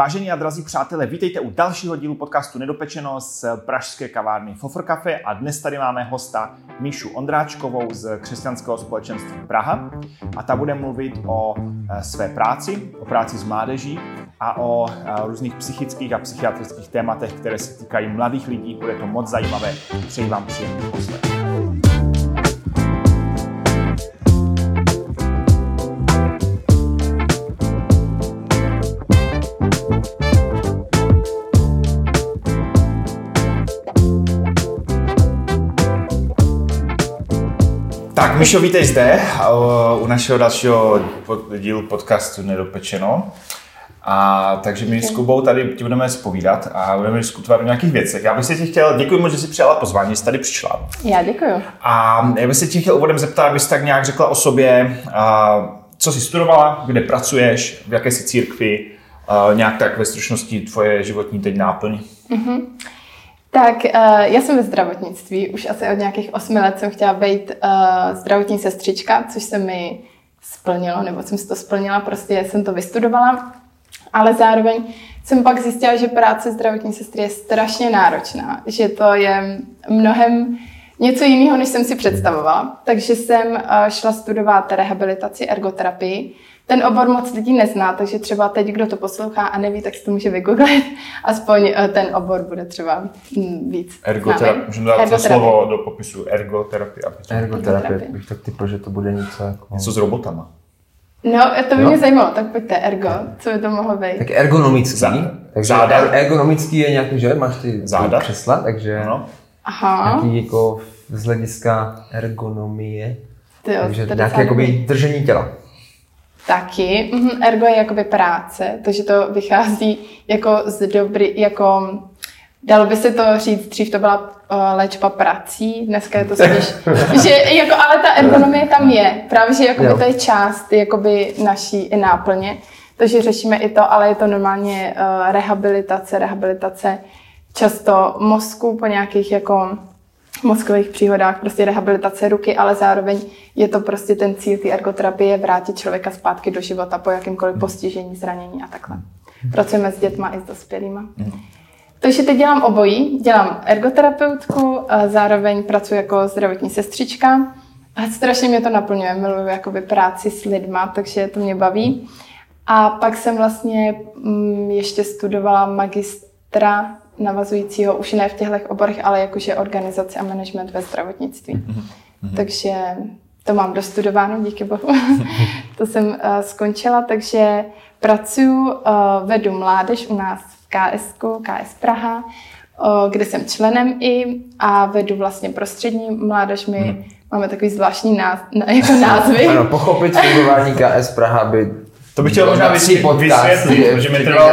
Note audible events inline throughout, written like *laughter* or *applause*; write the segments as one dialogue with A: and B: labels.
A: Vážení a drazí přátelé, vítejte u dalšího dílu podcastu Nedopečeno z pražské kavárny Fofr Cafe a dnes tady máme hosta Míšu Ondráčkovou z křesťanského společenství Praha a ta bude mluvit o eh, své práci, o práci s mládeží a o eh, různých psychických a psychiatrických tématech, které se týkají mladých lidí. Bude to moc zajímavé. Přeji vám příjemný poslech. Mišo, vítej zde u našeho dalšího dílu podcastu Nedopečeno. A takže my s Kubou tady ti budeme zpovídat a budeme diskutovat o nějakých věcech. Já bych se tě chtěl, děkuji moc, že jsi přijala pozvání, jsi tady přišla.
B: Já děkuji.
A: A já bych se tě chtěl úvodem zeptat, abys tak nějak řekla o sobě, co jsi studovala, kde pracuješ, v jaké jsi církvi, nějak tak ve stručnosti tvoje životní teď náplň. Mm-hmm.
B: Tak uh, já jsem ve zdravotnictví. Už asi od nějakých osmi let jsem chtěla být uh, zdravotní sestřička, což se mi splnilo, nebo jsem si to splnila, prostě jsem to vystudovala. Ale zároveň jsem pak zjistila, že práce zdravotní sestry je strašně náročná, že to je mnohem něco jiného, než jsem si představovala. Takže jsem uh, šla studovat rehabilitaci, ergoterapii ten obor moc lidí nezná, takže třeba teď, kdo to poslouchá a neví, tak si to může vygooglit. *laughs* Aspoň eh, ten obor bude třeba mm, víc
A: Ergoterapie, můžeme dát to slovo do popisu ergoterapie.
C: Ergoterapie, bych tak typl, že to bude něco jako...
A: Něco s robotama.
B: No, to by no. mě zajímalo, tak pojďte, ergo, co by to mohlo být?
C: Tak ergonomický, Zá, takže záda. Er, ergonomický je nějaký, že máš ty záda. křesla, takže no. Aha. nějaký jako z hlediska ergonomie, Ty jo, takže nějaké jakoby držení těla.
B: Taky. Mhm, ergo je jakoby práce, takže to vychází jako z dobrý, jako Dalo by se to říct, dřív to byla uh, léčba prací, dneska je to spíš, *laughs* že jako, ale ta ergonomie tam je, právě, že jakoby to je část jakoby naší i náplně, takže řešíme i to, ale je to normálně uh, rehabilitace, rehabilitace často mozku po nějakých jako mozkových příhodách, prostě rehabilitace ruky, ale zároveň je to prostě ten cíl té ergoterapie vrátit člověka zpátky do života po jakýmkoliv mhm. postižení, zranění a takhle. Mhm. Pracujeme s dětma i s dospělými. Mhm. Takže teď dělám obojí. Dělám ergoterapeutku, a zároveň pracuji jako zdravotní sestřička. A strašně mě to naplňuje, miluji jakoby práci s lidma, takže to mě baví. A pak jsem vlastně mm, ještě studovala magistra navazujícího už ne v těchto oborech, ale jakože organizace a management ve zdravotnictví. Mm-hmm. Takže to mám dostudováno, díky bohu. *laughs* to jsem uh, skončila, takže pracuji, uh, vedu mládež u nás v KS, KS Praha, uh, kde jsem členem i a vedu vlastně prostřední mládež. My mm. máme takový zvláštní náz, *laughs* jako názvy.
C: ano, pochopit fungování KS Praha by
A: to bych chtěl možná vysvětlit, protože mi trvalo,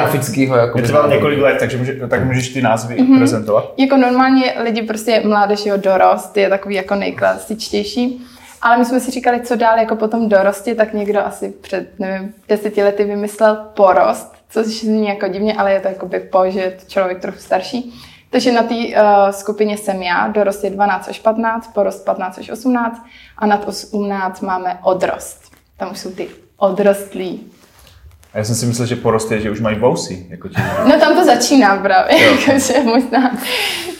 A: jako mi trvalo několik let, takže může, tak můžeš ty názvy mm-hmm. prezentovat.
B: Jako normálně lidi prostě mládež, jo, dorost je takový jako nejklasičtější. Ale my jsme si říkali, co dál jako potom dorosti, tak někdo asi před, nevím, deseti lety vymyslel porost, což zní jako divně, ale je to jako by po, že je to člověk trochu starší. Takže na té uh, skupině jsem já, dorost je 12 až 15, porost 15 až 18 a nad 18 máme odrost. Tam už jsou ty odrostlí.
A: A já jsem si myslel, že porost je, že už mají vousy. Jako ti...
B: No tam to začíná právě, jakože možná.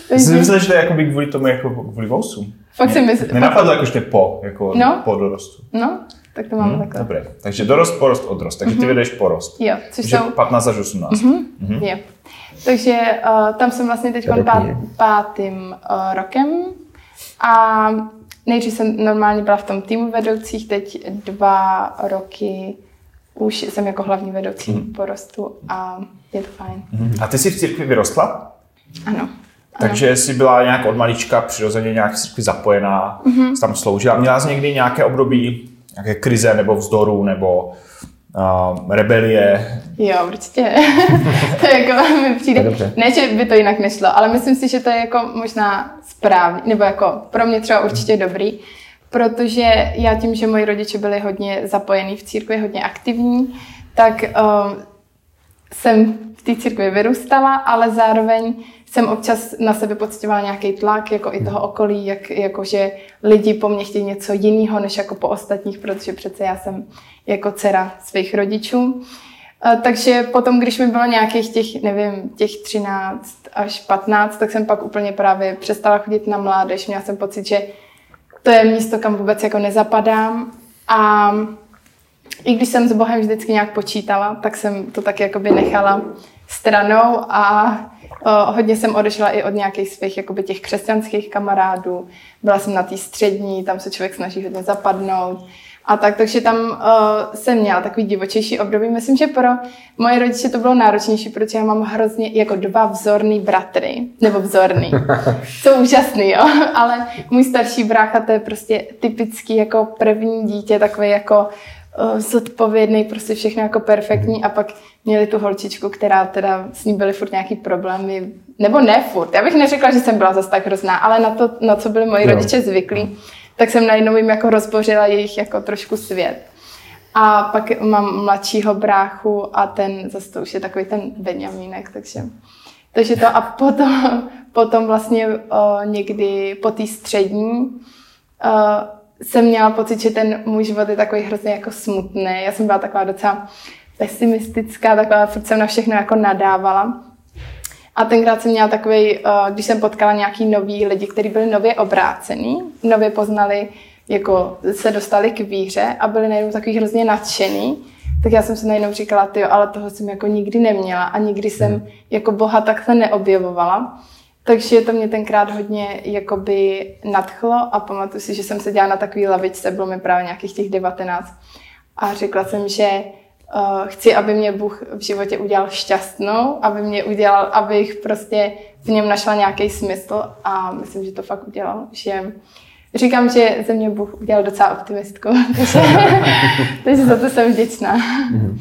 A: Já jsem si myslel, že to je jako kvůli tomu, jako kvůli vousům.
B: Fakt si myslím.
A: Nenapadlo jako, že to je po, jako no? po dorostu.
B: No, tak to mám hmm, takhle.
A: Dobré, takže dorost, porost, odrost. Takže ty mm-hmm. vedeš porost.
B: Jo,
A: což jsou... 15 až 18.
B: Mm-hmm. Mm-hmm. Jo. Takže uh, tam jsem vlastně teď pát, pátým uh, rokem a nejdřív jsem normálně byla v tom týmu vedoucích, teď dva roky už jsem jako hlavní vedoucí mm. porostu a je to fajn.
A: Mm. A ty jsi v církvi vyrostla?
B: Ano.
A: Takže jsi byla nějak od malička přirozeně nějak v církvi zapojená, mm-hmm. jsi tam sloužila. Měla jsi někdy nějaké období, nějaké krize nebo vzdoru nebo uh, rebelie?
B: Jo, určitě. *laughs* to jako mi přijde, ne, že by to jinak nešlo, ale myslím si, že to je jako možná správně, nebo jako pro mě třeba určitě dobrý, protože já tím, že moji rodiče byli hodně zapojení v církvi, hodně aktivní, tak um, jsem v té církvi vyrůstala, ale zároveň jsem občas na sebe pocitovala nějaký tlak, jako i toho okolí, jak, jako že lidi po mně chtějí něco jiného, než jako po ostatních, protože přece já jsem jako dcera svých rodičů. takže potom, když mi bylo nějakých těch, nevím, těch 13 až 15, tak jsem pak úplně právě přestala chodit na mládež. Měla jsem pocit, že to je místo, kam vůbec jako nezapadám. A i když jsem s Bohem vždycky nějak počítala, tak jsem to tak jakoby nechala stranou a o, hodně jsem odešla i od nějakých svých jakoby těch křesťanských kamarádů. Byla jsem na té střední, tam se člověk snaží hodně zapadnout. A tak, takže tam uh, jsem měla takový divočejší období. Myslím, že pro moje rodiče to bylo náročnější, protože já mám hrozně jako dva vzorný bratry, nebo vzorný. *laughs* Jsou úžasný, jo. Ale můj starší brácha, to je prostě typický jako první dítě, takový jako uh, zodpovědný, prostě všechno jako perfektní. A pak měli tu holčičku, která teda s ní byly furt nějaký problémy, nebo ne furt, já bych neřekla, že jsem byla zase tak hrozná, ale na to, na co byli moji rodiče zvyklí, tak jsem najednou jim jako rozbořila jejich jako trošku svět. A pak mám mladšího bráchu a ten zase to už je takový ten Benjamínek, takže, takže to a potom, *laughs* potom vlastně o, někdy po té střední o, jsem měla pocit, že ten můj život je takový hrozně jako smutný. Já jsem byla taková docela pesimistická, taková, furt jsem na všechno jako nadávala. A tenkrát jsem měla takový, eh, když jsem potkala nějaký nový lidi, kteří byli nově obrácený, nově poznali, jako se dostali k víře a byli najednou takový hrozně nadšený, tak já jsem si najednou říkala, ty ale toho jsem jako nikdy neměla a nikdy jsem hmm. jako Boha takhle neobjevovala. Takže to mě tenkrát hodně jakoby nadchlo a pamatuju si, že jsem seděla na takový lavičce, bylo mi právě nějakých těch 19 a řekla jsem, že uh, chci, aby mě Bůh v životě udělal šťastnou, aby mě udělal, abych prostě v něm našla nějaký smysl a myslím, že to fakt udělal, že říkám, že ze mě Bůh udělal docela optimistku, takže, *laughs* takže za to jsem vděčná. Mm-hmm.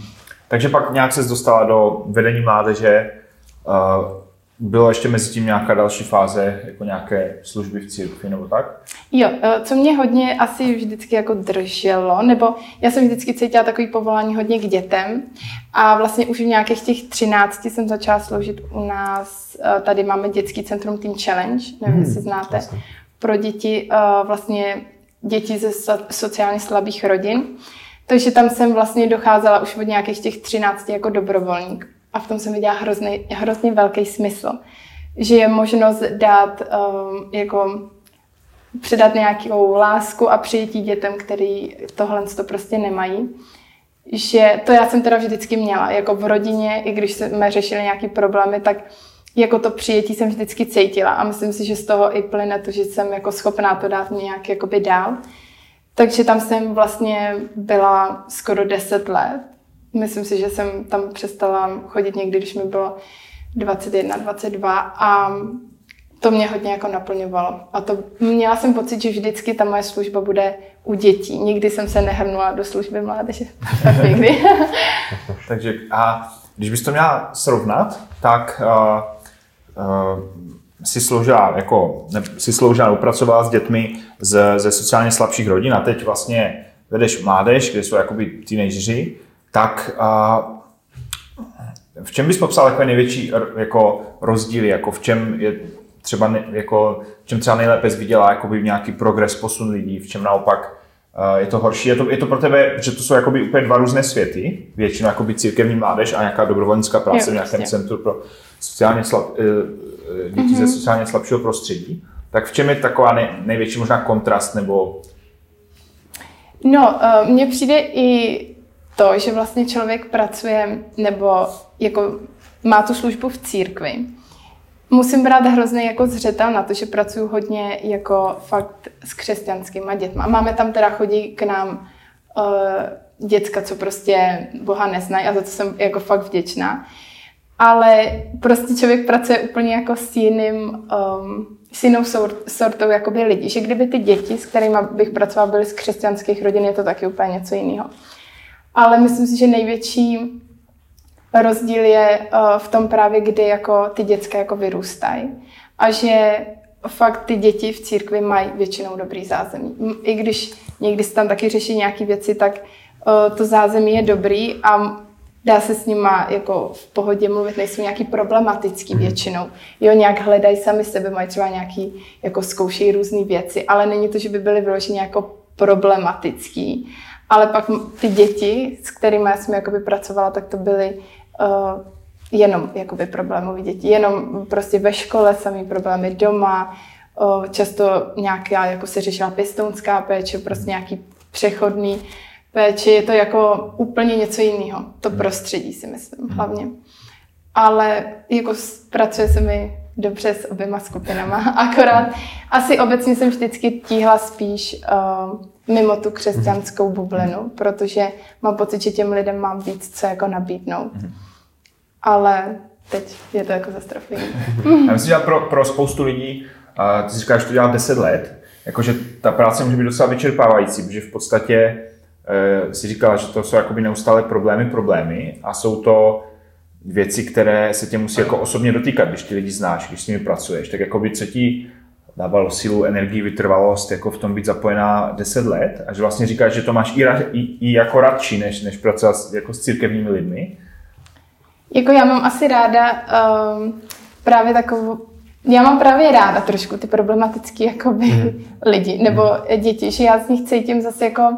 A: Takže pak nějak se dostala do vedení mládeže, uh, bylo ještě mezi tím nějaká další fáze, jako nějaké služby v církvi nebo tak?
B: Jo, eh, co mě hodně asi vždycky jako drželo, nebo já jsem vždycky cítila takový povolání hodně k dětem a vlastně už v nějakých těch třinácti jsem začala sloužit u nás, eh, tady máme dětský centrum Team Challenge, nevím, hmm, jestli znáte, jasný. pro děti, eh, vlastně děti ze sociálně slabých rodin. Takže tam jsem vlastně docházela už od nějakých těch třinácti jako dobrovolník. A v tom se mi dělá hrozný, hrozně velký smysl, že je možnost dát um, jako předat nějakou lásku a přijetí dětem, který tohle to prostě nemají. Že to já jsem teda vždycky měla, jako v rodině, i když jsme řešili nějaké problémy, tak jako to přijetí jsem vždycky cítila a myslím si, že z toho i plyne to, že jsem jako schopná to dát nějak jakoby dál. Takže tam jsem vlastně byla skoro 10 let Myslím si, že jsem tam přestala chodit někdy, když mi bylo 21, 22 a to mě hodně jako naplňovalo. A to měla jsem pocit, že vždycky ta moje služba bude u dětí. Nikdy jsem se nehrnula do služby mládeže. tak nikdy. *laughs*
A: Takže a když bys to měla srovnat, tak uh, uh, si sloužila, jako, ne, si sloužila, upracovala s dětmi z, ze sociálně slabších rodin a teď vlastně vedeš mládež, kde jsou jakoby teenageři tak a v čem bys popsal jako největší jako rozdíly, jako v čem je třeba ne, jako, v čem třeba nejlépe zviděla jakoby nějaký progres, posun lidí, v čem naopak uh, je to horší. Je to, je to pro tebe, že to jsou jakoby úplně dva různé světy, většinou jakoby církevní mládež a nějaká dobrovolnická práce jo, v nějakém prostě. centru pro sociálně slab, uh, děti mm-hmm. ze mhm. sociálně slabšího prostředí. Tak v čem je taková nej, největší možná kontrast nebo
B: No, uh, mně přijde i to, že vlastně člověk pracuje nebo jako má tu službu v církvi, musím brát hrozně jako zřetel na to, že pracuji hodně jako fakt s křesťanskýma dětma. Máme tam teda chodí k nám uh, děcka, co prostě Boha neznají a za to jsem jako fakt vděčná. Ale prostě člověk pracuje úplně jako s jiným, um, s jinou sortou jakoby lidí. Že kdyby ty děti, s kterými bych pracovala, byly z křesťanských rodin, je to taky úplně něco jiného ale myslím si, že největší rozdíl je uh, v tom právě, kdy jako ty dětské jako vyrůstají a že fakt ty děti v církvi mají většinou dobrý zázemí. I když někdy se tam taky řeší nějaké věci, tak uh, to zázemí je dobrý a dá se s nima jako v pohodě mluvit, nejsou nějaký problematický mhm. většinou. Jo, nějak hledají sami sebe, mají třeba nějaký, jako zkoušejí různé věci, ale není to, že by byly vyloženě jako problematický. Ale pak ty děti, s kterými jsem jakoby pracovala, tak to byly uh, jenom jakoby problémové děti. Jenom prostě ve škole samý problémy doma, uh, často nějaká, jako se řešila pěstounská péče, prostě nějaký přechodný péči, je to jako úplně něco jiného. To hmm. prostředí si myslím hmm. hlavně. Ale jako pracuje se mi dobře s oběma skupinama. *laughs* Akorát asi obecně jsem vždycky tíhla spíš uh, mimo tu křesťanskou bublinu, protože mám pocit, že těm lidem mám víc co jako nabídnout. Ale teď je to jako zastrofení. *laughs*
A: Já myslím, že pro, pro spoustu lidí, uh, ty si říkáš, že to dělá 10 let, jakože ta práce může být docela vyčerpávající, protože v podstatě uh, si říkala, že to jsou jakoby neustále problémy, problémy a jsou to věci, které se tě musí jako osobně dotýkat, když ty lidi znáš, když s nimi pracuješ. Tak jako by co ti dávalo sílu, energii, vytrvalost, jako v tom být zapojená 10 let a že vlastně říkáš, že to máš i, i, i jako radši, než, než pracovat jako s církevními lidmi?
B: Jako já mám asi ráda um, právě takovou, já mám právě ráda trošku ty problematické jakoby mm. lidi nebo mm. děti, že já z nich cítím zase jako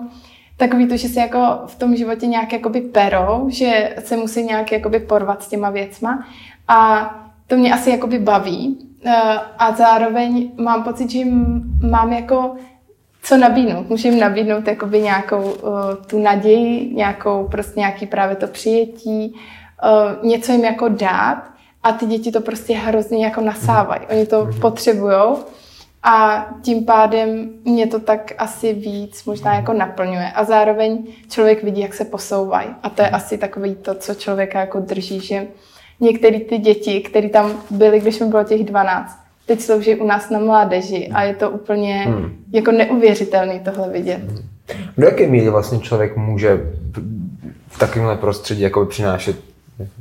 B: takový to, že se jako v tom životě nějak jakoby perou, že se musí nějak jakoby porvat s těma věcma a to mě asi jakoby baví eh, a zároveň mám pocit, že jim mám jako co nabídnout. Můžu nabídnout jakoby nějakou uh, tu naději, nějakou prostě nějaký právě to přijetí, uh, něco jim jako dát a ty děti to prostě hrozně jako nasávají. Oni to mm-hmm. A tím pádem mě to tak asi víc možná jako naplňuje. A zároveň člověk vidí, jak se posouvají. A to je asi takový to, co člověka jako drží, že některé ty děti, které tam byly, když mi bylo těch 12, teď slouží u nás na mládeži a je to úplně hmm. jako neuvěřitelný tohle vidět. Hmm.
C: Do jaké míry vlastně člověk může v takovémhle prostředí jako přinášet,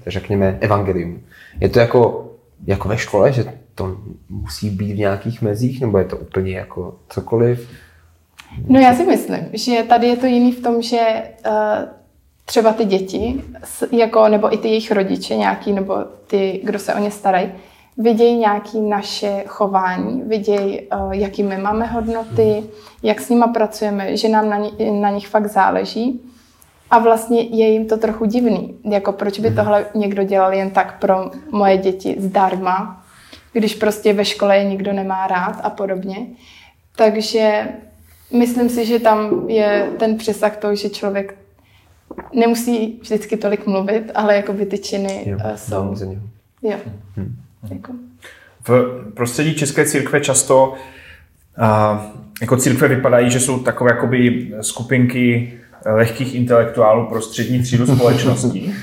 C: řekněme, evangelium? Je to jako, jako ve škole, že to musí být v nějakých mezích, nebo je to úplně jako cokoliv?
B: No já si myslím, že tady je to jiný v tom, že uh, třeba ty děti, jako, nebo i ty jejich rodiče nějaký, nebo ty, kdo se o ně starají, vidějí nějaké naše chování, vidějí, uh, jaký my máme hodnoty, jak s nima pracujeme, že nám na, ni, na nich fakt záleží. A vlastně je jim to trochu divný. Jako proč by mhm. tohle někdo dělal jen tak pro moje děti zdarma, když prostě ve škole je nikdo nemá rád a podobně. Takže myslím si, že tam je ten přesah toho, že člověk nemusí vždycky tolik mluvit, ale jako by ty činy jo, uh, jsou. Jo. Hmm. Jako.
A: V prostředí České církve často uh, jako církve vypadají, že jsou takové jakoby skupinky lehkých intelektuálů pro střední třídu *laughs* společnosti.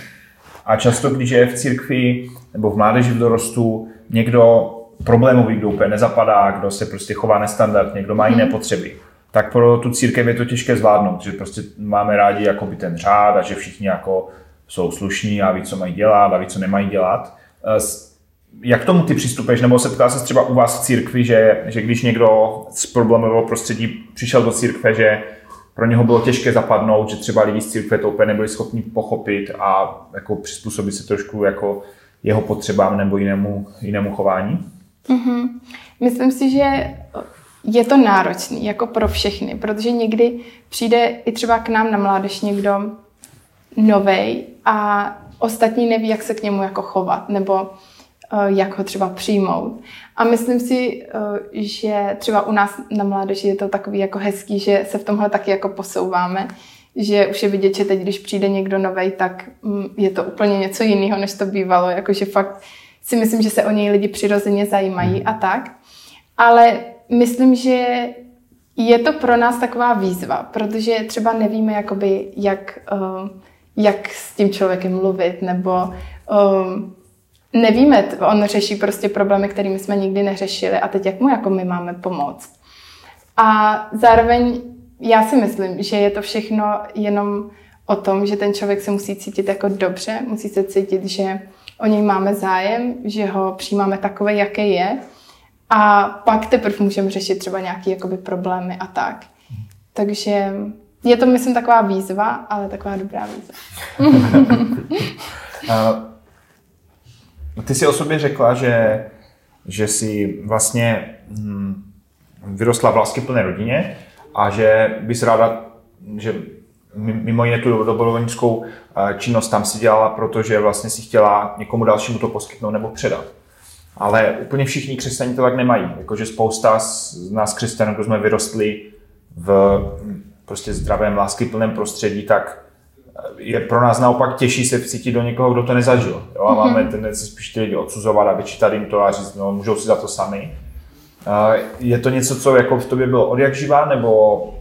A: A často, když je v církvi nebo v mládeži v dorostu někdo problémový, kdo úplně nezapadá, kdo se prostě chová nestandardně, kdo má jiné hmm. potřeby, tak pro tu církev je to těžké zvládnout, že prostě máme rádi jakoby ten řád a že všichni jako jsou slušní a ví, co mají dělat a ví, co nemají dělat. Eh, jak k tomu ty přistupuješ, nebo se ptá se třeba u vás v církvi, že, že když někdo z problémového prostředí přišel do církve, že pro něho bylo těžké zapadnout, že třeba lidi z církve to úplně nebyli schopni pochopit a jako přizpůsobit se trošku jako jeho potřebám nebo jinému, jinému chování?
B: Mm-hmm. Myslím si, že je to náročný jako pro všechny, protože někdy přijde i třeba k nám na mládež někdo novej a ostatní neví, jak se k němu jako chovat nebo uh, jak ho třeba přijmout. A myslím si, uh, že třeba u nás na mládeži je to takový jako hezký, že se v tomhle taky jako posouváme, že už je vidět, že teď, když přijde někdo novej, tak mm, je to úplně něco jiného, než to bývalo. Jakože fakt si myslím, že se o něj lidi přirozeně zajímají a tak. Ale myslím, že je to pro nás taková výzva, protože třeba nevíme, jakoby, jak, uh, jak s tím člověkem mluvit, nebo um, nevíme, on řeší prostě problémy, kterými jsme nikdy neřešili a teď jak mu jako my máme pomoct. A zároveň já si myslím, že je to všechno jenom o tom, že ten člověk se musí cítit jako dobře, musí se cítit, že o něj máme zájem, že ho přijímáme takové, jaké je a pak teprve můžeme řešit třeba nějaké jakoby, problémy a tak. Takže je to, myslím, taková výzva, ale taková dobrá výzva. *laughs*
A: Ty jsi o sobě řekla, že, že jsi vlastně hm, vyrostla v lásky plné rodině a že bys ráda, že mimo jiné tu dobrovolnickou eh, činnost tam si dělala, protože vlastně si chtěla někomu dalšímu to poskytnout nebo předat. Ale úplně všichni křesťané to tak nemají. Jakože spousta z nás křesťanů, kdo jsme vyrostli v prostě zdravém, láskyplném prostředí, tak eh, je pro nás naopak těžší se vcítit do někoho, kdo to nezažil. Jo? A mm-hmm. máme tendenci spíš ty lidi odsuzovat a vyčítat jim to a říct, no, můžou si za to sami. Je to něco, co jako v tobě bylo od jak živá, nebo,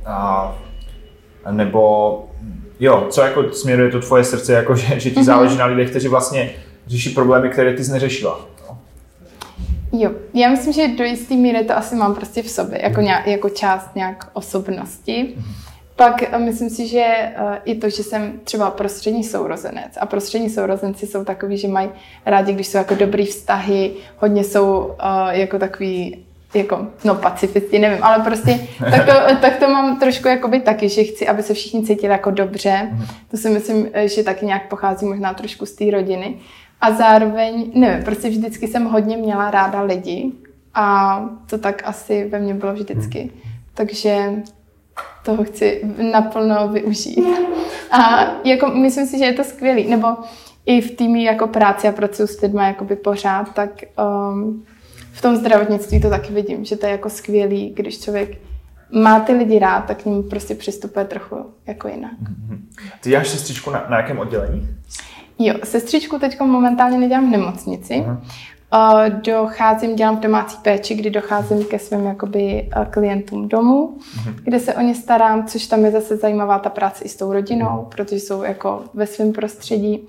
A: nebo jo, co jako směruje to tvoje srdce, jako že, že ti mm-hmm. záleží na lidech, kteří vlastně řeší problémy, které ty jsi neřešila? No?
B: Jo, já myslím, že do jisté míry to asi mám prostě v sobě, jako, nějak, jako část nějak osobnosti. Mm-hmm. Pak eh, myslím si, že uh, i to, že jsem třeba prostřední sourozenec a prostřední sourozenci jsou takový, že mají rádi, když jsou jako dobrý vztahy, hodně jsou uh, jako takový jako, no pacifisti, nevím, ale prostě *laughs* tak to, tak to mám trošku jakoby taky, že chci, aby se všichni cítili jako dobře. Mhm. To si myslím, že taky nějak pochází možná trošku z té rodiny. A zároveň, nevím, prostě vždycky jsem hodně měla ráda lidi a to tak asi ve mně bylo vždycky. Mhm. Takže toho chci naplno využít. A jako myslím si, že je to skvělý, nebo i v týmu jako práci a pracuji s lidmi jakoby pořád, tak um, v tom zdravotnictví to taky vidím, že to je jako skvělý, když člověk má ty lidi rád, tak k ním prostě přistupuje trochu jako jinak. Mm-hmm.
A: Ty děláš sestřičku na, na jakém oddělení?
B: Jo, sestřičku teď momentálně nedělám v nemocnici. Uh-huh. Docházím, dělám v domácí péči, kdy docházím ke svým jakoby, klientům domů, uh-huh. kde se o ně starám, což tam je zase zajímavá ta práce i s tou rodinou, uh-huh. protože jsou jako ve svém prostředí.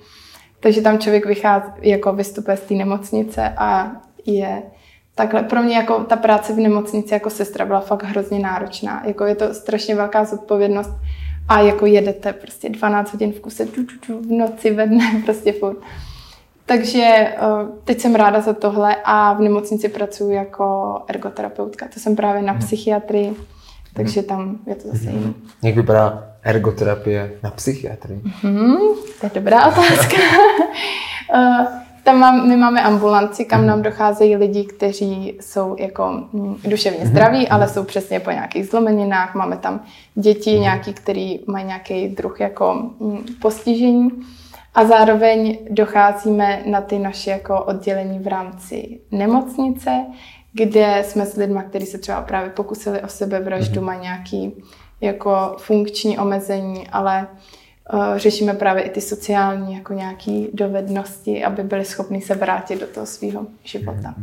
B: Takže tam člověk vychází, jako vystupuje z té nemocnice a je takhle pro mě jako ta práce v nemocnici jako sestra byla fakt hrozně náročná. Jako je to strašně velká zodpovědnost a jako jedete prostě 12 hodin v kuse, tu, tu, tu, v noci, ve dne, *laughs* prostě furt. Takže eh, teď jsem ráda za tohle a v nemocnici pracuji jako ergoterapeutka. To jsem právě na mhm. psychiatrii, takže tam je to zase jiné.
C: Jak vypadá ergoterapie na psychiatrii?
B: Hmm, to je dobrá *laughs* otázka. *laughs* Tam mám, my máme ambulanci, kam mhm. nám docházejí lidi, kteří jsou jako mm, duševně mhm. zdraví, ale jsou přesně po nějakých zlomeninách. Máme tam děti, mhm. nějaký, který mají nějaký druh jako mm, postižení. A zároveň docházíme na ty naše jako oddělení v rámci nemocnice, kde jsme s lidmi, kteří se třeba právě pokusili o sebevraždu, mají nějaký jako funkční omezení, ale uh, řešíme právě i ty sociální jako nějaké dovednosti, aby byli schopni se vrátit do toho svého života.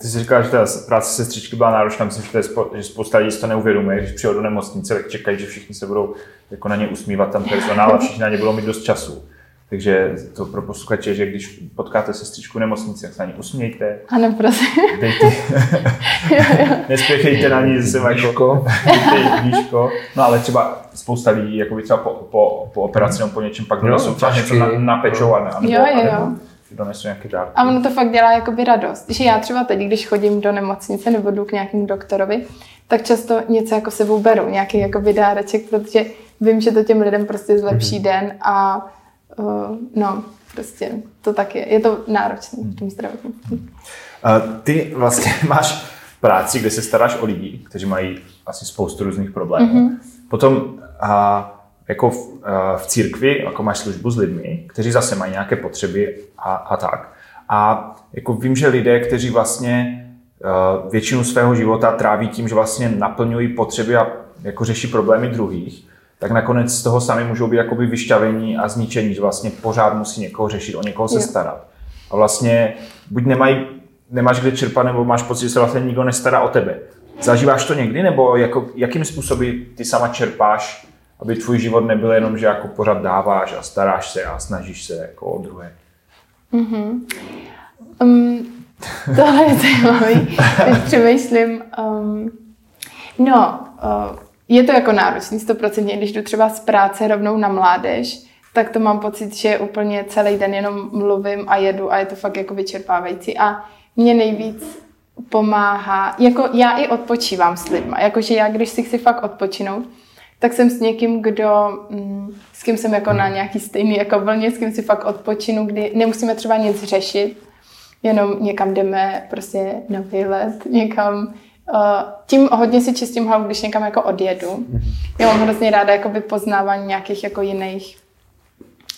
A: Ty jsi říkala, že ta práce sestřičky byla náročná, myslím, že, to je spo, že spousta lidí to neuvědomuje, když přijde do nemocnice, tak čekají, že všichni se budou jako na ně usmívat tam personál a všichni na ně budou mít dost času. Takže to pro posluchače, že když potkáte sestřičku nemocnici, tak se na ní usmějte.
B: Ano, prosím.
A: Dejte, *laughs* nespěchejte na ní zase jako výško. No ale třeba spousta lidí, jako třeba po, po, po operaci nebo po něčem pak donesou třeba něco na, napečované. Nebo,
B: jo, jo, jo.
A: donesu nějaký dárky.
B: A ono to fakt dělá jakoby radost. Že já třeba teď, když chodím do nemocnice nebo jdu k nějakému doktorovi, tak často něco jako sebou beru, nějaký jako dáreček, protože vím, že to těm lidem prostě zlepší mm-hmm. den a uh, no, prostě to tak je. Je to náročné v tom zdravotnictví.
A: Uh, ty vlastně *laughs* máš práci, kde se staráš o lidi, kteří mají asi spoustu různých problémů. Mm-hmm. Potom uh, jako v, uh, v církvi jako máš službu s lidmi, kteří zase mají nějaké potřeby a, a tak. A jako vím, že lidé, kteří vlastně uh, většinu svého života tráví tím, že vlastně naplňují potřeby a jako řeší problémy druhých, tak nakonec z toho sami můžou být jakoby vyšťavení a zničení, že vlastně pořád musí někoho řešit, o někoho se starat. A vlastně buď nemají, nemáš kde čerpat, nebo máš pocit, že se vlastně nikdo nestará o tebe. Zažíváš to někdy, nebo jako, jakým způsobem ty sama čerpáš, aby tvůj život nebyl jenom, že jako pořád dáváš a staráš se a snažíš se jako o druhé? Mm-hmm.
B: Um, tohle je zajímavý. Teď *laughs* přemýšlím. Um, no, uh, je to jako náročný, stoprocentně, když jdu třeba z práce rovnou na mládež, tak to mám pocit, že úplně celý den jenom mluvím a jedu a je to fakt jako vyčerpávající. A mě nejvíc pomáhá, jako já i odpočívám s lidmi, jakože já, když si chci fakt odpočinout, tak jsem s někým, kdo, mm, s kým jsem jako na nějaký stejný jako vlně, s kým si fakt odpočinu, kdy nemusíme třeba nic řešit, jenom někam jdeme prostě na výlet, někam tím hodně si čistím hlavu, když někam jako odjedu. Mhm. Já mám hrozně ráda jako poznávání nějakých jako jiných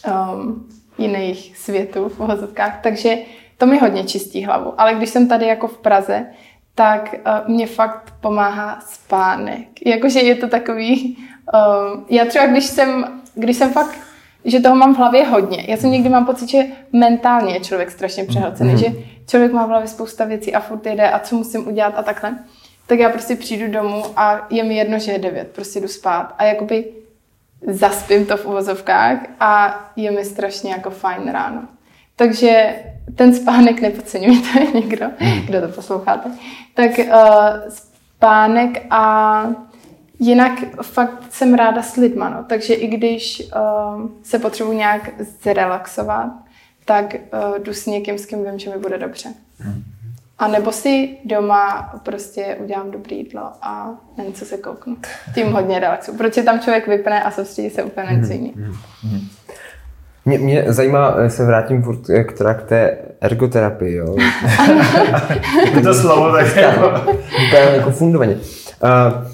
B: um, jiných světů v uvozovkách, takže to mi hodně čistí hlavu. Ale když jsem tady jako v Praze, tak uh, mě fakt pomáhá spánek. Jakože je to takový, uh, já třeba když jsem, když jsem fakt, že toho mám v hlavě hodně. Já jsem někdy mám pocit, že mentálně je člověk strašně přehlcený, mm-hmm. že člověk má v hlavě spousta věcí a furt jede a co musím udělat a takhle. Tak já prostě přijdu domů a je mi jedno, že je devět, prostě jdu spát. A jakoby zaspím to v uvozovkách a je mi strašně jako fajn ráno. Takže ten spánek nepodceňujte někdo, hmm. kdo to posloucháte. Tak uh, spánek a jinak fakt jsem ráda s lidma, no. takže i když uh, se potřebuji nějak zrelaxovat, tak uh, jdu s někým, s kým vím, že mi bude dobře. Hmm. A nebo si doma prostě udělám dobrý jídlo a na něco se kouknu. Tím hodně relaxu. Proč tam člověk vypne a soustředí se úplně na něco
C: jiného. Mě, mě zajímá, se vrátím furt eh, k, teda k té ergoterapii, jo. *laughs*
A: to slovo *laughs* tak jako...
C: jako fundovaně. Uh,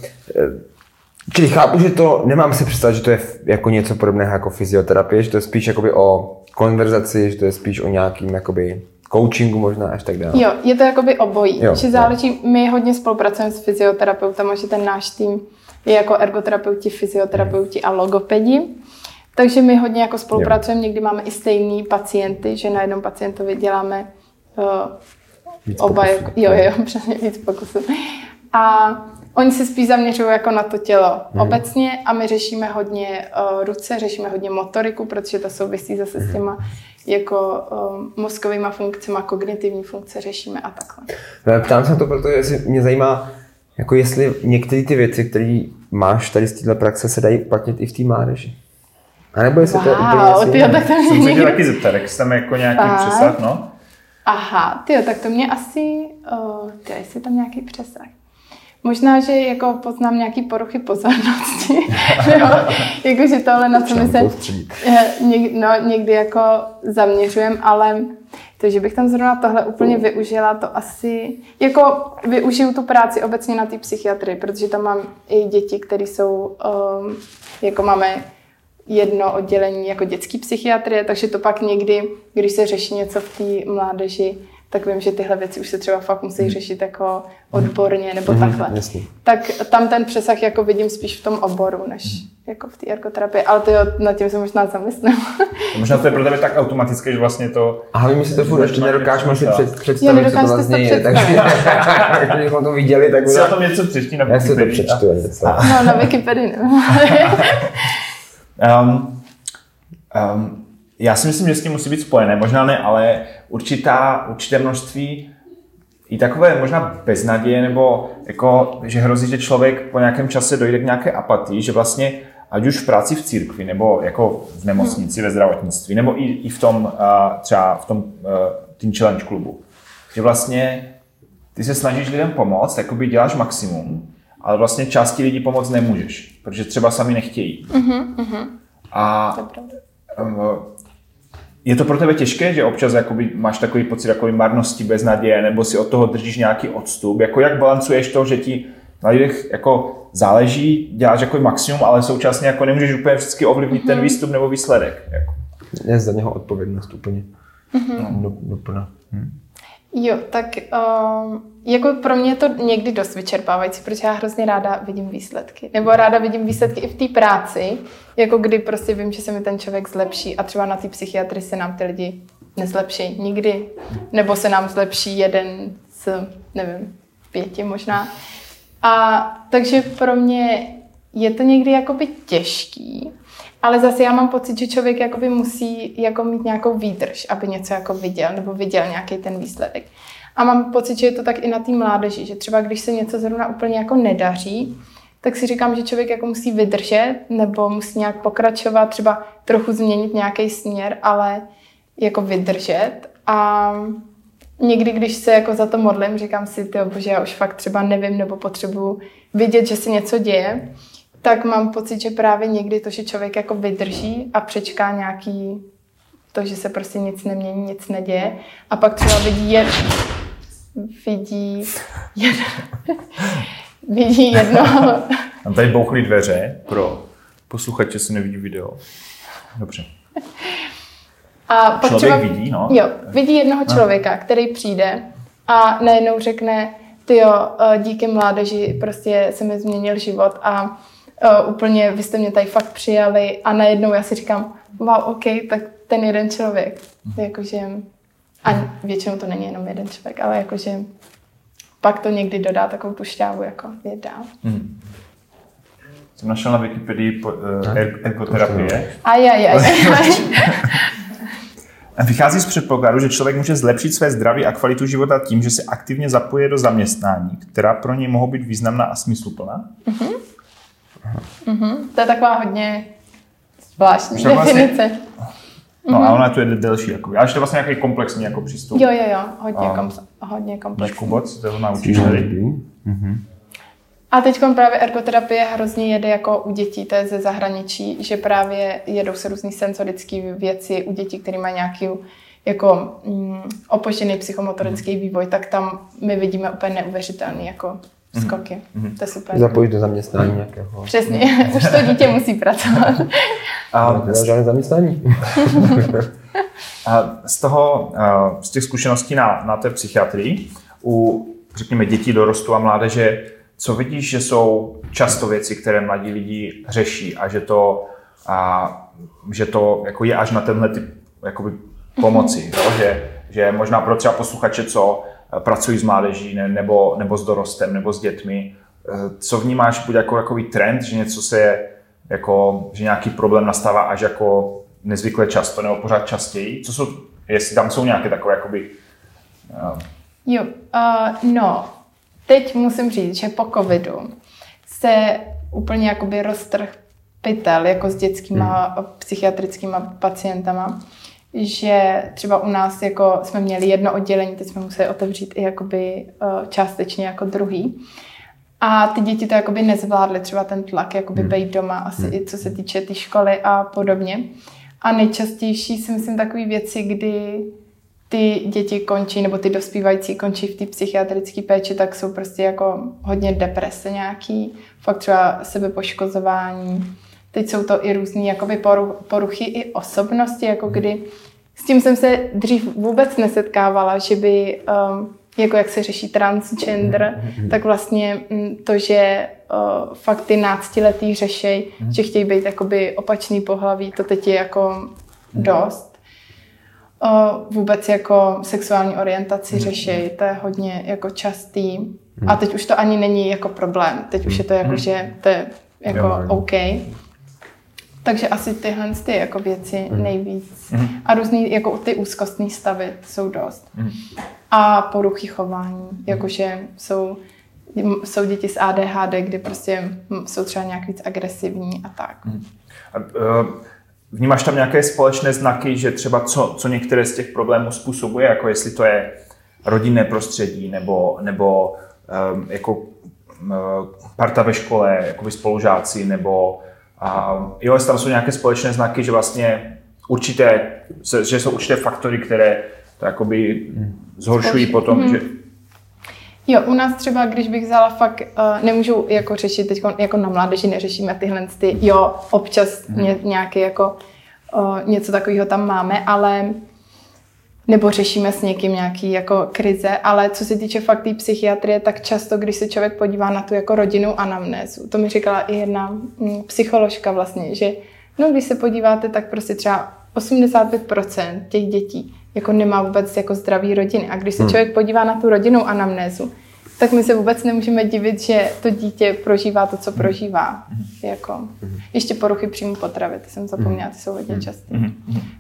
C: čili chápu, že to, nemám si představit, že to je jako něco podobného jako fyzioterapie, že to je spíš jakoby o konverzaci, že to je spíš o nějakým jakoby coachingu možná až tak dále.
B: Jo, je to jakoby obojí. Jo, že záleží, jo. my hodně spolupracujeme s fyzioterapeutem, že ten náš tým je jako ergoterapeuti, fyzioterapeuti a logopedi. Takže my hodně jako spolupracujeme, jo. někdy máme i stejný pacienty, že na jednom pacientovi děláme uh, víc oba, jako, jo, jo, *laughs* přesně víc pokusů. A oni se spíš zaměřují jako na to tělo hmm. obecně a my řešíme hodně uh, ruce, řešíme hodně motoriku, protože to souvisí zase hmm. s mhm. těma jako um, mozkovýma funkcemi, kognitivní funkce řešíme a takhle.
C: No, ptám se to, protože mě zajímá, jako jestli některé ty věci, které máš tady z této praxe, se dají uplatnit i v té mládeži. A nebo jestli wow, to je úplně
B: tyjo, tak to mě
A: Jsem se taky zeptat, jak tam jako nějaký Fakt? přesah, no?
B: Aha, ty tak to mě asi, uh, ty, jestli tam nějaký přesah. Možná, že jako poznám nějaký poruchy pozornosti, *laughs* jo? jako, že tohle na co my se něk, no, někdy jako zaměřujeme, ale to, že bych tam zrovna tohle úplně využila, to asi, jako využiju tu práci obecně na té psychiatrii, protože tam mám i děti, které jsou, um, jako máme jedno oddělení jako dětský psychiatrie, takže to pak někdy, když se řeší něco v té mládeži, tak vím, že tyhle věci už se třeba fakt musí mhm. řešit jako odborně nebo mm-hmm, takhle. Jasný. Tak tam ten přesah jako vidím spíš v tom oboru, než mm. jako v té ergoterapii, ale to nad tím se možná zamyslím.
A: možná to je pro tebe tak automatické, že vlastně to...
C: A my si to furt ještě nedokážeme si před, představit, co to vlastně je, takže *laughs* kdybychom to viděli, tak...
A: Si o tom něco přečti na
C: Wikipedii. Já si to přečtu něco.
B: No, na Wikipedii *laughs*
A: um, um, já si myslím, že s tím musí být spojené, možná ne, ale určitá, určité množství i takové možná beznaděje, nebo jako, že hrozí, že člověk po nějakém čase dojde k nějaké apatii, že vlastně ať už v práci v církvi, nebo jako v nemocnici, ve zdravotnictví, nebo i, i v tom uh, třeba v tom uh, Teen Challenge klubu. Že vlastně ty se snažíš lidem pomoct, jakoby děláš maximum, ale vlastně části lidí pomoct nemůžeš, protože třeba sami nechtějí. Uh-huh, uh-huh. A je to pro tebe těžké, že občas jakoby máš takový pocit jakoby marnosti, naděje, nebo si od toho držíš nějaký odstup? Jako jak balancuješ to, že ti na lidech jako záleží, děláš jako maximum, ale současně jako nemůžeš úplně vždycky ovlivnit mm-hmm. ten mhm. výstup nebo výsledek? Jako.
C: Je za něho odpovědnost úplně. Mm-hmm. No, no, no,
B: hm. Jo, tak um, jako pro mě je to někdy dost vyčerpávající, protože já hrozně ráda vidím výsledky. Nebo ráda vidím výsledky i v té práci, jako kdy prostě vím, že se mi ten člověk zlepší a třeba na té psychiatrii se nám ty lidi nezlepší nikdy. Nebo se nám zlepší jeden z, nevím, pěti možná. A takže pro mě je to někdy jakoby těžký, ale zase já mám pocit, že člověk jakoby musí jako mít nějakou výdrž, aby něco jako viděl, nebo viděl nějaký ten výsledek. A mám pocit, že je to tak i na té mládeži, že třeba když se něco zrovna úplně jako nedaří, tak si říkám, že člověk jako musí vydržet nebo musí nějak pokračovat, třeba trochu změnit nějaký směr, ale jako vydržet. A někdy, když se jako za to modlím, říkám si, ty bože, já už fakt třeba nevím nebo potřebuji vidět, že se něco děje, tak mám pocit, že právě někdy to, že člověk jako vydrží a přečká nějaký to, že se prostě nic nemění, nic neděje a pak třeba vidí je vidí, jedno, *laughs* vidí jednoho. *laughs*
A: Tam tady bouchly dveře pro posluchače, co nevidí video. Dobře.
B: A pak Člověk třeba, vidí, no. Jo, vidí jednoho člověka, který přijde a najednou řekne, ty jo, eh, díky mládeži prostě se mi změnil život a uh, úplně vy jste mě tady fakt přijali a najednou já si říkám, wow, ok, tak ten jeden člověk, mm. jakože, a většinou to není jenom jeden člověk, ale jakože pak to někdy dodá takovou tu šťávu, jako je dál. Mm.
A: Jsem našel na Wikipedii po, uh, ergoterapie.
B: Ajajaj. Aj, aj, aj. *laughs*
A: Vychází z předpokladu, že člověk může zlepšit své zdraví a kvalitu života tím, že se aktivně zapoje do zaměstnání, která pro něj mohou být významná a smysluplná. Uh-huh.
B: Uh-huh. To je taková hodně zvláštní vlastně, definice.
A: No uh-huh. a ona tu je delší. Jako, ale to je vlastně nějaký komplexní jako přístup.
B: Jo, jo, jo, hodně, kom, hodně komplexní.
A: Kuboc, to naučíš tady. Uh-huh.
B: A teď právě ergoterapie hrozně jede jako u dětí, to je ze zahraničí, že právě jedou se různý sensorické věci u dětí, které mají nějaký jako mm, opožděný psychomotorický vývoj, tak tam my vidíme úplně neuvěřitelný jako mhm. Skoky. Mm-hmm. To je super.
C: Zapojit do zaměstnání nějakého.
B: Přesně, *laughs* už to dítě musí pracovat.
C: A žádné zaměstnání. *laughs*
A: A z toho, z těch zkušeností na, na té psychiatrii, u, řekněme, dětí, dorostu a mládeže, co vidíš, že jsou často věci, které mladí lidi řeší a že to, a, že to jako je až na tenhle typ jakoby, pomoci. Jo? Že, že možná pro třeba posluchače, co pracují s mládeží ne, nebo, nebo s dorostem nebo s dětmi, eh, co vnímáš buď jako takový trend, že něco se je, jako, že nějaký problém nastává až jako nezvykle často nebo pořád častěji? Co jsou, jestli tam jsou nějaké takové jakoby...
B: Uh... Jo, uh, no, teď musím říct, že po covidu se úplně jakoby roztrh pytel jako s dětskýma hmm. psychiatrickýma pacientama, že třeba u nás jako jsme měli jedno oddělení, teď jsme museli otevřít i jakoby uh, částečně jako druhý. A ty děti to jakoby nezvládly, třeba ten tlak, jakoby hmm. být doma, asi hmm. i co se týče té tý školy a podobně. A nejčastější si myslím takové věci, kdy ty děti končí, nebo ty dospívající končí v té psychiatrické péči, tak jsou prostě jako hodně deprese nějaký, fakt třeba sebepoškozování. Teď jsou to i různé jakoby poruchy i osobnosti, jako kdy s tím jsem se dřív vůbec nesetkávala, že by, um, jako jak se řeší transgender, tak vlastně mm, to, že uh, fakt ty náctiletý řešej, že chtějí být jakoby opačný pohlaví, to teď je jako dost. Vůbec jako sexuální orientaci řeší, to je hodně jako častý. A teď už to ani není jako problém, teď už je to jako, že to je jako jo, OK. Takže asi tyhle ty jako věci mm. nejvíc. Mm. A různý jako ty úzkostní stavy jsou dost. Mm. A poruchy chování, jakože jsou jsou děti s ADHD, kdy prostě jsou třeba nějak víc agresivní a tak. Mm. A, uh,
A: Vnímáš tam nějaké společné znaky, že třeba co, co některé z těch problémů způsobuje, jako jestli to je rodinné prostředí nebo, nebo um, jako um, parta ve škole, jako spolužáci, nebo um, jo, jestli tam jsou nějaké společné znaky, že vlastně určité, že jsou určité faktory, které to jakoby zhoršují potom, hmm. že
B: Jo, u nás třeba, když bych vzala fakt, uh, nemůžu jako řešit, teď jako na mládeži neřešíme tyhle ty, jo, občas ně, nějaký jako uh, něco takového tam máme, ale nebo řešíme s někým nějaký jako krize, ale co se týče fakt té psychiatrie, tak často, když se člověk podívá na tu jako rodinu anamnézu, to mi říkala i jedna mm, psycholožka vlastně, že no, když se podíváte, tak prostě třeba 85% těch dětí jako nemá vůbec jako zdravý rodiny. A když se hmm. člověk podívá na tu rodinnou anamnézu, tak my se vůbec nemůžeme divit, že to dítě prožívá to, co hmm. prožívá. Hmm. Jako, ještě poruchy příjmu potravy, ty jsem zapomněla, ty jsou hodně časté.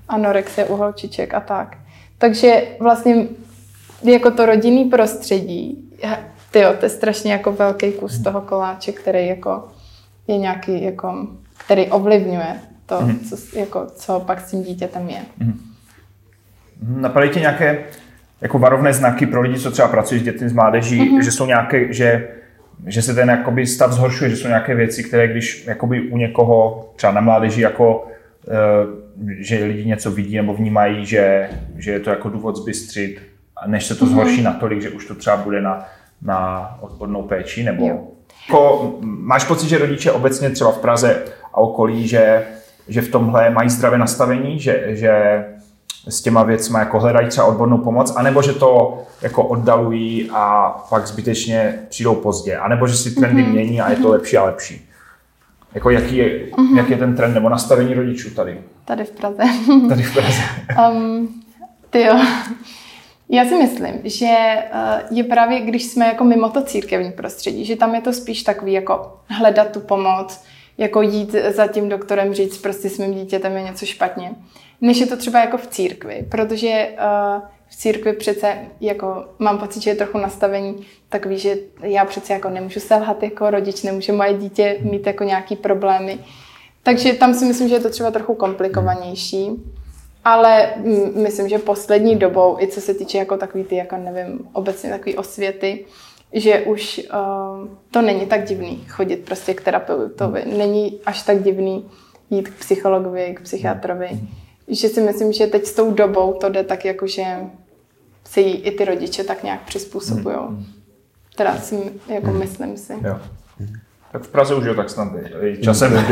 B: Anorexie u holčiček a tak. Takže vlastně jako to rodinný prostředí, tyjo, to je strašně jako velký kus toho koláče, který jako je nějaký, jako, který ovlivňuje to, co, jako, co pak s tím dítětem je.
A: Napadají ti nějaké jako varovné znaky pro lidi, co třeba pracují s dětmi, s mládeží, mm-hmm. že jsou nějaké, že, že se ten jakoby stav zhoršuje, že jsou nějaké věci, které když jakoby u někoho, třeba na mládeži, jako, že lidi něco vidí nebo vnímají, že, že je to jako důvod zbystřit než se to zhorší mm-hmm. natolik, že už to třeba bude na, na odbornou péči, nebo jo. Jako, máš pocit, že rodiče obecně třeba v Praze a okolí, že, že v tomhle mají zdravé nastavení, že, že s těma věcmi jako hledají třeba odbornou pomoc, anebo že to jako oddalují a pak zbytečně přijdou pozdě, anebo že si trendy mm-hmm. mění a je to lepší a lepší. Jako jaký je, mm-hmm. jak je ten trend nebo nastavení rodičů tady?
B: Tady v Praze. *laughs*
A: tady v Praze.
B: um, ty jo. Já si myslím, že eh, je právě, když jsme jako mimo to církevní prostředí, že tam je to spíš takový jako hledat tu pomoc, jako jít za tím doktorem říct, prostě s mým dítětem je něco špatně, než je to třeba jako v církvi, protože uh, v církvi přece jako mám pocit, že je trochu nastavení takový, že já přece jako nemůžu selhat jako rodič, nemůže moje dítě mít jako nějaký problémy. Takže tam si myslím, že je to třeba trochu komplikovanější. Ale myslím, že poslední dobou, i co se týče jako takový ty, jako nevím, obecně takový osvěty, že už uh, to není tak divný chodit prostě k terapeutovi. Není až tak divný jít k psychologovi, k psychiatrovi. Že si myslím, že teď s tou dobou to jde tak jako, že se jí i ty rodiče tak nějak přizpůsobují. Teda si, jako myslím si. Jo.
A: Tak v Praze už je tak snad časem.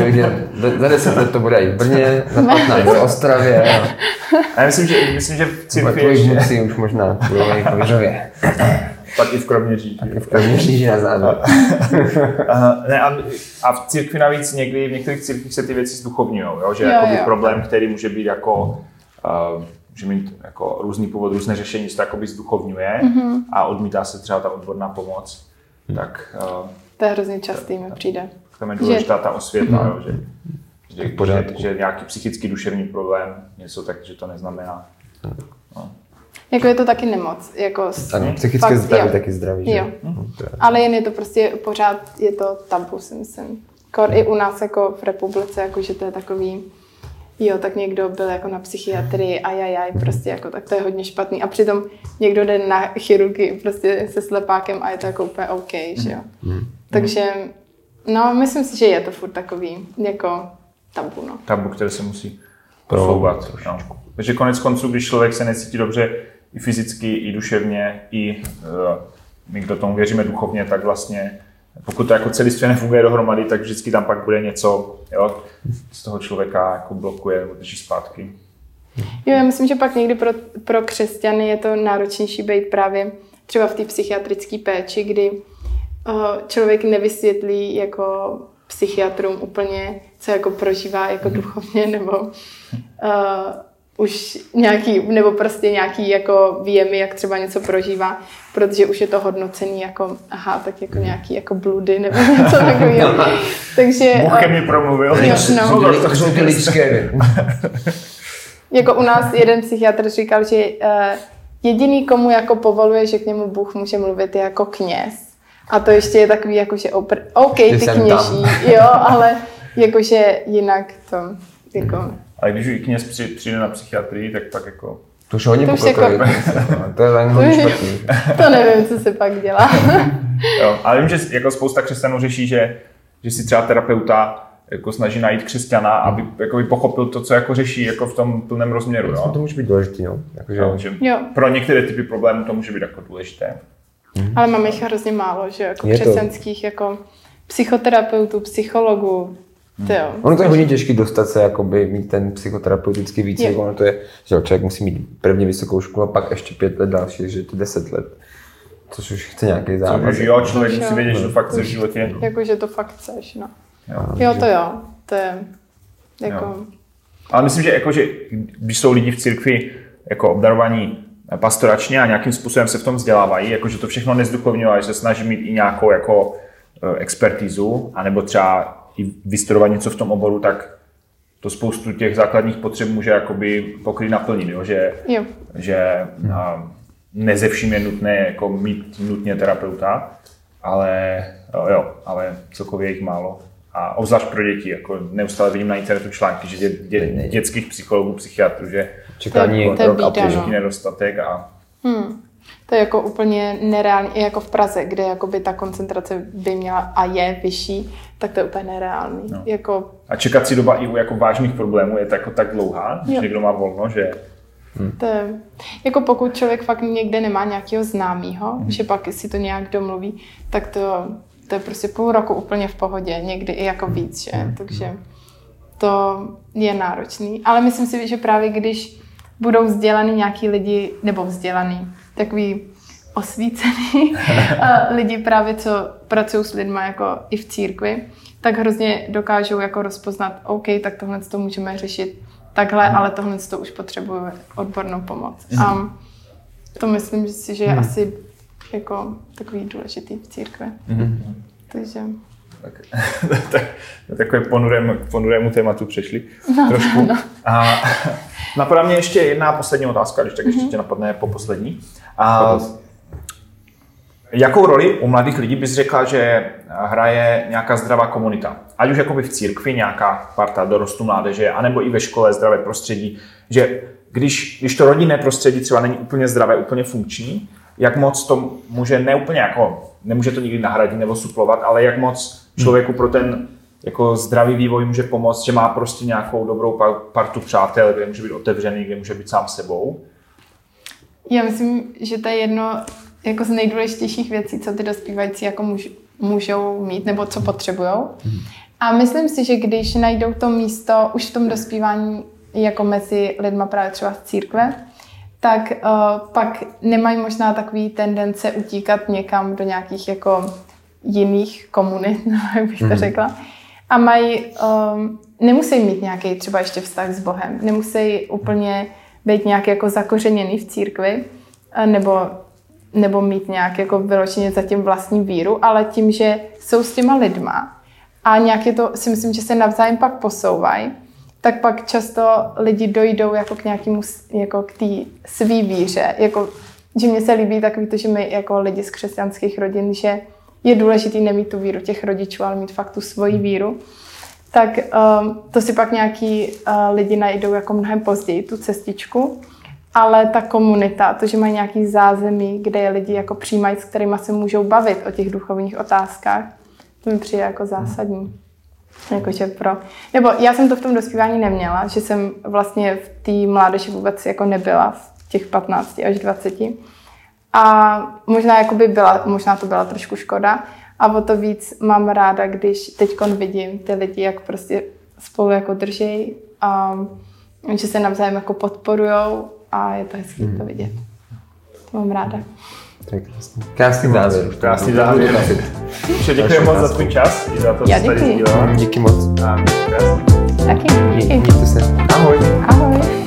C: za deset let to bude i v Brně, za 15 v Ostravě.
A: A já myslím, že, myslím, že v církvi
C: ještě... už možná budou i v Jiřově.
A: Tak i v Kroměříži.
C: I v Kroměříži na závěr. *laughs*
A: ne, a, a, v církvi navíc někdy, v některých církvích se ty věci zduchovňují, jo? že jo, jo. problém, který může být jako uh, může mít jako různý původ, různé řešení, se to jakoby zduchovňuje mm-hmm. a odmítá se třeba ta odborná pomoc. Hmm. Tak uh,
B: to je hrozně častý, mi přijde.
A: Tam je důležitá ta osvěta, jo, že, že, že, že nějaký psychický duševní problém, něco tak, že to neznamená.
B: No. Jako je to taky nemoc. Jako
C: ano, psychické zdraví jo. taky zdraví. Že? Jo.
B: Mhm. Ale jen je to prostě pořád, je to tabu, si myslím. Kor i u nás jako v republice, jako že to je takový, jo, tak někdo byl jako na psychiatrii, ajajaj, prostě jako tak to je hodně špatný. A přitom někdo jde na chirurgii prostě se slepákem a je to jako úplně OK, že jo. Mm. Takže, no, myslím si, že je to furt takový, jako tabu, no.
A: Tabu, které se musí posouvat. No. Takže konec konců, když člověk se necítí dobře i fyzicky, i duševně, i uh, my, kdo tomu věříme duchovně, tak vlastně pokud to jako celistvě nefunguje dohromady, tak vždycky tam pak bude něco, jo, z toho člověka jako blokuje nebo drží zpátky.
B: Jo, já myslím, že pak někdy pro, pro křesťany je to náročnější být právě třeba v té psychiatrické péči, kdy člověk nevysvětlí jako psychiatrům úplně, co jako prožívá jako mhm. duchovně, nebo uh, už nějaký, nebo prostě nějaký jako výjemy, jak třeba něco prožívá, protože už je to hodnocený jako, aha, tak jako mhm. nějaký jako bludy nebo *laughs* něco takového. *laughs* Takže...
A: Bůh ke mně promluvil.
B: Jo, no. lidské. *laughs* jako u nás jeden psychiatr říkal, že uh, jediný, komu jako povoluje, že k němu Bůh může mluvit, je jako kněz. A to ještě je takový, jakože opr... OK, ty kněží, jo, ale jakože jinak to, jako...
A: Ale když kněz přijde na psychiatrii, tak pak jako...
C: To už *laughs* hodně to, jako... to je hodně špatný.
B: to nevím, co se pak dělá.
A: jo, ale vím, že jako spousta křesťanů řeší, že, že si třeba terapeuta jako snaží najít křesťana, aby jako by pochopil to, co jako řeší jako v tom plném rozměru. Jo?
C: To může být důležité. No. Jako,
A: že... jo, jo. Pro některé typy problémů to může být jako důležité.
B: Mm. Ale máme jich hrozně málo, že jako je křesťanských to. jako psychoterapeutů, psychologů. Mm. To jo.
C: Ono to je hodně těžké dostat se, jakoby mít ten psychoterapeutický výcvik. Ono to je, že člověk musí mít prvně vysokou školu a pak ještě pět let další, že to deset let. Což už chce nějaký zápas.
A: Což jo, člověk musí vědět, že to fakt chce v životě.
B: Jako, že to fakt chceš, no. Jo, jo to jo. To je jako... Jo.
A: Ale myslím, že, jako, že když jsou lidi v církvi jako obdarovaní pastoračně a nějakým způsobem se v tom vzdělávají, jakože to všechno nezduchovňuje, že se snaží mít i nějakou jako e, expertizu, anebo třeba i vystudovat něco v tom oboru, tak to spoustu těch základních potřeb může jakoby pokrýt naplnit, jo? že, jo. že a, ne ze vším je nutné jako mít nutně terapeuta, ale jo, ale celkově jich málo. A obzvlášť pro děti, jako neustále vidím na internetu články, že dě, dě, dětských psychologů, psychiatrů, že
C: čekání
B: je rok
A: bída, a půl, nedostatek a...
B: Hmm. To je jako úplně nereálně, i jako v Praze, kde jakoby ta koncentrace by měla a je vyšší, tak to je úplně nereálný. No. Jako...
A: A čekací doba i u jako vážných problémů je tak, jako tak dlouhá, když jo. někdo má volno, že
B: Hmm. To je, jako pokud člověk fakt někde nemá nějakého známého, hmm. že pak si to nějak domluví, tak to, to je prostě půl roku úplně v pohodě, někdy i jako víc, že? Hmm. Takže to je náročný. Ale myslím si, že právě když budou vzdělaný nějaký lidi, nebo vzdělaný, takový osvícený *laughs* lidi právě, co pracují s lidmi jako i v církvi, tak hrozně dokážou jako rozpoznat, OK, tak tohle to můžeme řešit takhle, hmm. ale tohle to už potřebuje odbornou pomoc. Hmm. A to myslím si, že je hmm. asi jako takový důležitý v církvi. Hmm. Takže... *laughs*
A: Tak, tak, takové ponurém, ponurému tématu přešli no, trošku. No. A *laughs* napadá mě ještě jedna poslední otázka, když tak ještě mm-hmm. napadne po poslední. A, Jakou roli u mladých lidí bys řekla, že hraje nějaká zdravá komunita? Ať už jakoby v církvi nějaká parta dorostu mládeže, anebo i ve škole zdravé prostředí, že když, když to rodinné prostředí třeba není úplně zdravé, úplně funkční, jak moc to může neúplně jako, nemůže to nikdy nahradit nebo suplovat, ale jak moc člověku pro ten jako zdravý vývoj může pomoct, že má prostě nějakou dobrou partu přátel, kde může být otevřený, kde může být sám sebou?
B: Já myslím, že to je jedno jako z nejdůležitějších věcí, co ty dospívající jako můž, můžou mít nebo co potřebují. A myslím si, že když najdou to místo už v tom dospívání jako mezi lidma právě třeba v církve, tak uh, pak nemají možná takový tendence utíkat někam do nějakých jako jiných komunit, *laughs* jak bych to mhm. řekla. A mají, um, nemusí mít nějaký třeba ještě vztah s Bohem, nemusí úplně být nějak jako zakořeněný v církvi, nebo nebo mít nějak jako vyloženě zatím vlastní víru, ale tím, že jsou s těma lidma a nějak je to, si myslím, že se navzájem pak posouvají, tak pak často lidi dojdou jako k nějakému, jako k té svý víře. Jako, že mně se líbí takový to, že my jako lidi z křesťanských rodin, že je důležitý nemít tu víru těch rodičů, ale mít fakt tu svoji víru. Tak um, to si pak nějaký uh, lidi najdou jako mnohem později, tu cestičku ale ta komunita, to, že mají nějaký zázemí, kde je lidi jako přijímají, s kterými se můžou bavit o těch duchovních otázkách, to mi přijde jako zásadní. Jakože pro... Nebo já jsem to v tom dospívání neměla, že jsem vlastně v té mládeži vůbec jako nebyla v těch 15 až 20. A možná jako by byla, možná to byla trošku škoda. A o to víc mám ráda, když teď vidím ty lidi, jak prostě spolu jako drží a že se navzájem jako podporujou a je to hezký hmm. to vidět. To mám ráda.
C: Tak krásný. Krásný závěr.
A: Krásný závěr. Děkuji moc za tvůj čas i za to,
B: Já děkuji.
C: Díky moc. A
B: krásný. Taky.
C: Díky. Mějte se. Ahoj.
B: Ahoj.